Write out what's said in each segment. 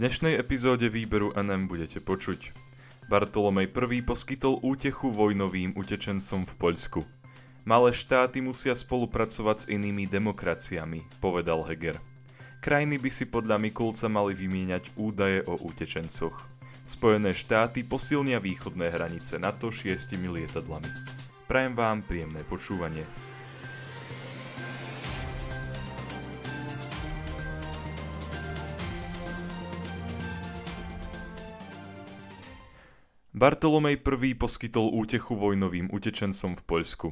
dnešnej epizóde výberu NM budete počuť. Bartolomej I poskytol útechu vojnovým utečencom v Poľsku. Malé štáty musia spolupracovať s inými demokraciami, povedal Heger. Krajiny by si podľa Mikulca mali vymieňať údaje o utečencoch. Spojené štáty posilnia východné hranice NATO šiestimi lietadlami. Prajem vám príjemné počúvanie. Bartolomej I poskytol útechu vojnovým utečencom v Poľsku.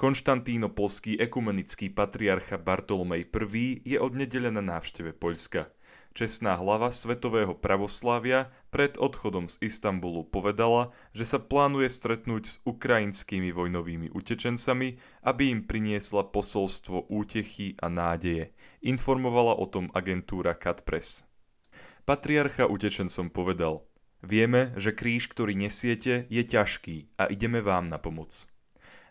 Konštantínopolský ekumenický patriarcha Bartolomej I je od nedele na návšteve Poľska. Čestná hlava svetového pravoslávia pred odchodom z Istanbulu povedala, že sa plánuje stretnúť s ukrajinskými vojnovými utečencami, aby im priniesla posolstvo útechy a nádeje. Informovala o tom agentúra Katpress. Patriarcha utečencom povedal – Vieme, že kríž, ktorý nesiete, je ťažký a ideme vám na pomoc.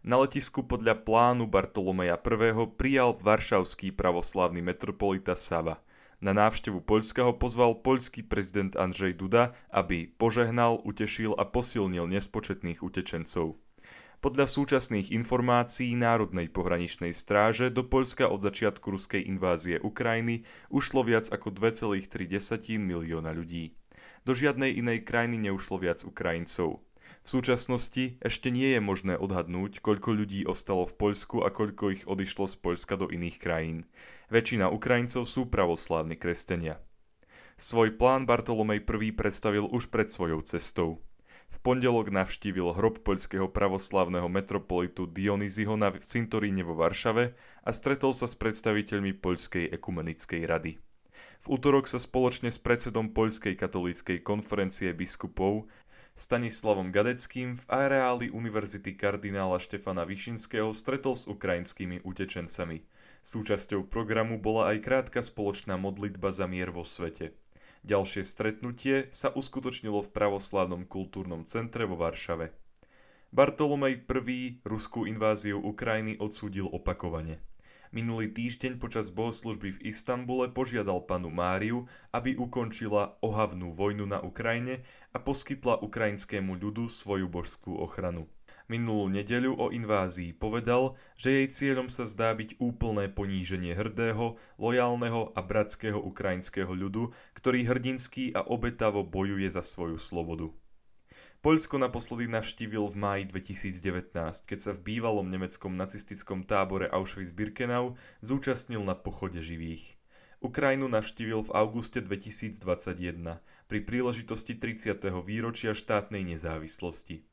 Na letisku podľa plánu Bartolomeja I. prijal varšavský pravoslávny metropolita Sava. Na návštevu Poľska ho pozval poľský prezident Andrzej Duda, aby požehnal, utešil a posilnil nespočetných utečencov. Podľa súčasných informácií Národnej pohraničnej stráže do Poľska od začiatku ruskej invázie Ukrajiny ušlo viac ako 2,3 milióna ľudí. Do žiadnej inej krajiny neušlo viac Ukrajincov. V súčasnosti ešte nie je možné odhadnúť, koľko ľudí ostalo v Poľsku a koľko ich odišlo z Poľska do iných krajín. Väčšina Ukrajincov sú pravoslávni kresťania. Svoj plán Bartolomej I predstavil už pred svojou cestou. V pondelok navštívil hrob poľského pravoslávneho metropolitu Dionyzyho na cintoríne vo Varšave a stretol sa s predstaviteľmi Poľskej ekumenickej rady. V útorok sa spoločne s predsedom Poľskej katolíckej konferencie biskupov Stanislavom Gadeckým v areáli Univerzity kardinála Štefana Višinského stretol s ukrajinskými utečencami. Súčasťou programu bola aj krátka spoločná modlitba za mier vo svete. Ďalšie stretnutie sa uskutočnilo v Pravoslávnom kultúrnom centre vo Varšave. Bartolomej I ruskú inváziu Ukrajiny odsúdil opakovane. Minulý týždeň počas bohoslužby v Istanbule požiadal panu Máriu, aby ukončila ohavnú vojnu na Ukrajine a poskytla ukrajinskému ľudu svoju božskú ochranu. Minulú nedeľu o invázii povedal, že jej cieľom sa zdá byť úplné poníženie hrdého, lojálneho a bratského ukrajinského ľudu, ktorý hrdinský a obetavo bojuje za svoju slobodu. Poľsko naposledy navštívil v máji 2019, keď sa v bývalom nemeckom nacistickom tábore Auschwitz-Birkenau zúčastnil na pochode živých. Ukrajinu navštívil v auguste 2021 pri príležitosti 30. výročia štátnej nezávislosti.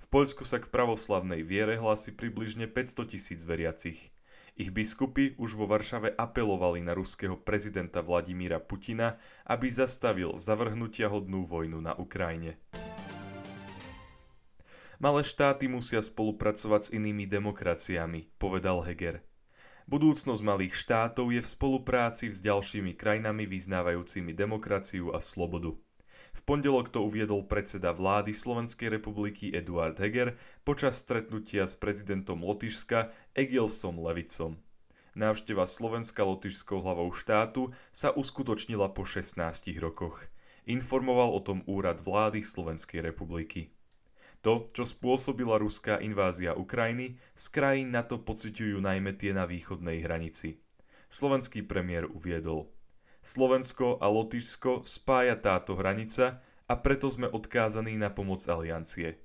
V Poľsku sa k pravoslavnej viere hlási približne 500 tisíc veriacich. Ich biskupy už vo Varšave apelovali na ruského prezidenta Vladimíra Putina, aby zastavil zavrhnutia hodnú vojnu na Ukrajine. Malé štáty musia spolupracovať s inými demokraciami, povedal Heger. Budúcnosť malých štátov je v spolupráci s ďalšími krajinami vyznávajúcimi demokraciu a slobodu. V pondelok to uviedol predseda vlády Slovenskej republiky Eduard Heger počas stretnutia s prezidentom Lotyšska Egilsom Levicom. Návšteva Slovenska lotyšskou hlavou štátu sa uskutočnila po 16 rokoch. Informoval o tom úrad vlády Slovenskej republiky. To, čo spôsobila ruská invázia Ukrajiny, z krajín na to pociťujú najmä tie na východnej hranici. Slovenský premiér uviedol. Slovensko a Lotyšsko spája táto hranica a preto sme odkázaní na pomoc aliancie.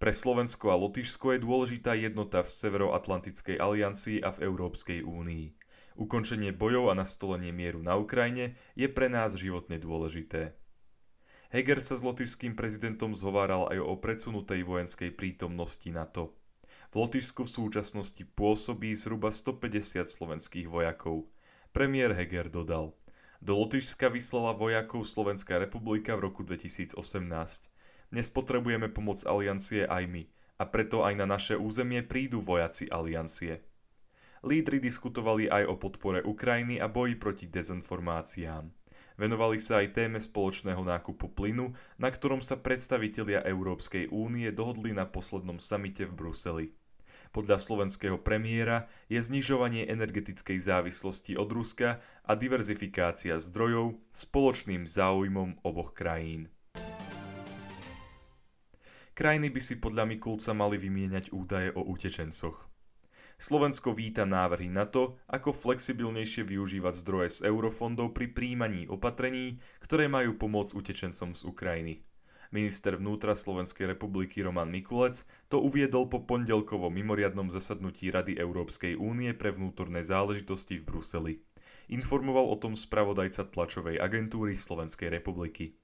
Pre Slovensko a Lotyšsko je dôležitá jednota v Severoatlantickej aliancii a v Európskej únii. Ukončenie bojov a nastolenie mieru na Ukrajine je pre nás životne dôležité. Heger sa s lotyšským prezidentom zhováral aj o predsunutej vojenskej prítomnosti NATO. V Lotyšsku v súčasnosti pôsobí zhruba 150 slovenských vojakov. Premiér Heger dodal. Do Lotyšska vyslala vojakov Slovenská republika v roku 2018. Dnes potrebujeme pomoc aliancie aj my a preto aj na naše územie prídu vojaci aliancie. Lídry diskutovali aj o podpore Ukrajiny a boji proti dezinformáciám. Venovali sa aj téme spoločného nákupu plynu, na ktorom sa predstavitelia Európskej únie dohodli na poslednom samite v Bruseli. Podľa slovenského premiéra je znižovanie energetickej závislosti od Ruska a diverzifikácia zdrojov spoločným záujmom oboch krajín. Krajiny by si podľa Mikulca mali vymieňať údaje o utečencoch. Slovensko víta návrhy na to, ako flexibilnejšie využívať zdroje z eurofondov pri príjmaní opatrení, ktoré majú pomôcť utečencom z Ukrajiny. Minister vnútra Slovenskej republiky Roman Mikulec to uviedol po pondelkovom mimoriadnom zasadnutí Rady Európskej únie pre vnútorné záležitosti v Bruseli. Informoval o tom spravodajca tlačovej agentúry Slovenskej republiky.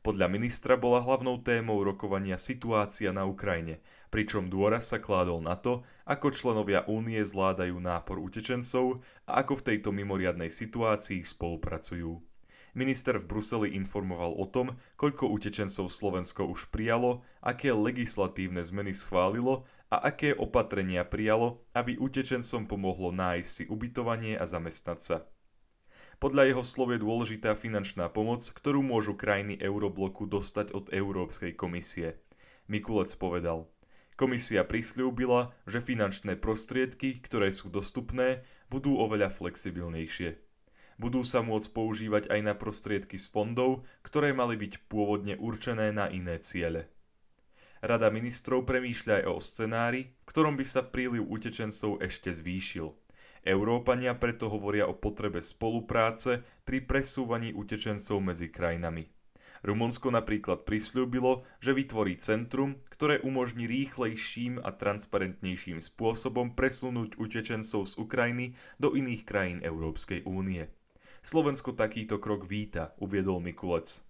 Podľa ministra bola hlavnou témou rokovania situácia na Ukrajine, pričom dôraz sa kládol na to, ako členovia únie zvládajú nápor utečencov a ako v tejto mimoriadnej situácii spolupracujú. Minister v Bruseli informoval o tom, koľko utečencov Slovensko už prijalo, aké legislatívne zmeny schválilo a aké opatrenia prijalo, aby utečencom pomohlo nájsť si ubytovanie a zamestnať sa. Podľa jeho slov je dôležitá finančná pomoc, ktorú môžu krajiny eurobloku dostať od Európskej komisie. Mikulec povedal, komisia prislúbila, že finančné prostriedky, ktoré sú dostupné, budú oveľa flexibilnejšie. Budú sa môcť používať aj na prostriedky z fondov, ktoré mali byť pôvodne určené na iné ciele. Rada ministrov premýšľa aj o scenári, v ktorom by sa príliv utečencov ešte zvýšil – Európania preto hovoria o potrebe spolupráce pri presúvaní utečencov medzi krajinami. Rumunsko napríklad prislúbilo, že vytvorí centrum, ktoré umožní rýchlejším a transparentnejším spôsobom presunúť utečencov z Ukrajiny do iných krajín Európskej únie. Slovensko takýto krok víta, uviedol Mikulec.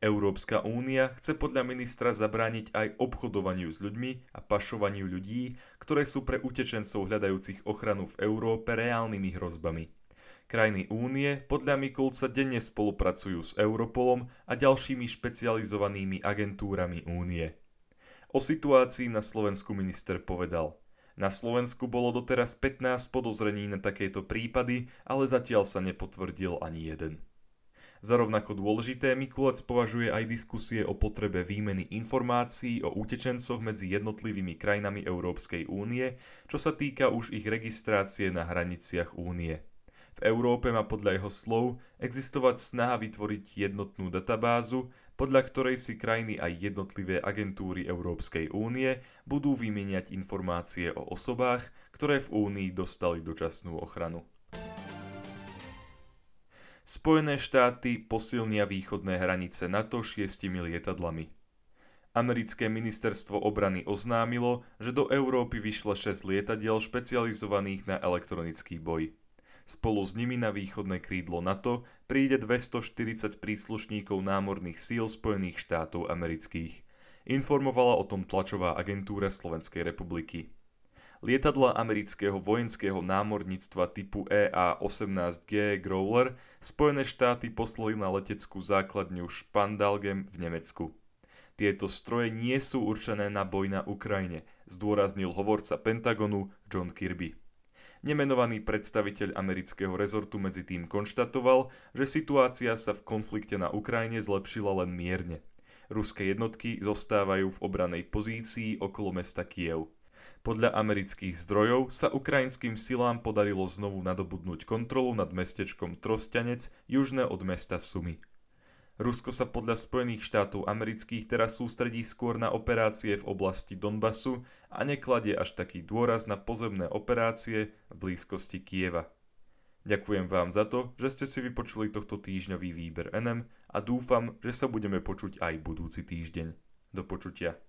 Európska únia chce podľa ministra zabrániť aj obchodovaniu s ľuďmi a pašovaniu ľudí, ktoré sú pre utečencov hľadajúcich ochranu v Európe reálnymi hrozbami. Krajiny únie podľa Mikulca denne spolupracujú s Europolom a ďalšími špecializovanými agentúrami únie. O situácii na Slovensku minister povedal – na Slovensku bolo doteraz 15 podozrení na takéto prípady, ale zatiaľ sa nepotvrdil ani jeden. Za rovnako dôležité Mikulec považuje aj diskusie o potrebe výmeny informácií o utečencoch medzi jednotlivými krajinami Európskej únie, čo sa týka už ich registrácie na hraniciach únie. V Európe má podľa jeho slov existovať snaha vytvoriť jednotnú databázu, podľa ktorej si krajiny aj jednotlivé agentúry Európskej únie budú vymieňať informácie o osobách, ktoré v únii dostali dočasnú ochranu. Spojené štáty posilnia východné hranice NATO šiestimi lietadlami. Americké ministerstvo obrany oznámilo, že do Európy vyšle 6 lietadiel špecializovaných na elektronický boj. Spolu s nimi na východné krídlo NATO príde 240 príslušníkov námorných síl Spojených štátov amerických. Informovala o tom tlačová agentúra Slovenskej republiky. Lietadla amerického vojenského námorníctva typu EA-18G Growler Spojené štáty poslali na leteckú základňu Spandalgem v Nemecku. Tieto stroje nie sú určené na boj na Ukrajine, zdôraznil hovorca Pentagonu John Kirby. Nemenovaný predstaviteľ amerického rezortu medzi tým konštatoval, že situácia sa v konflikte na Ukrajine zlepšila len mierne. Ruské jednotky zostávajú v obranej pozícii okolo mesta Kiev. Podľa amerických zdrojov sa ukrajinským silám podarilo znovu nadobudnúť kontrolu nad mestečkom Trostianec južné od mesta Sumy. Rusko sa podľa Spojených štátov amerických teraz sústredí skôr na operácie v oblasti Donbasu a nekladie až taký dôraz na pozemné operácie v blízkosti Kieva. Ďakujem vám za to, že ste si vypočuli tohto týždňový výber NM a dúfam, že sa budeme počuť aj budúci týždeň. Do počutia.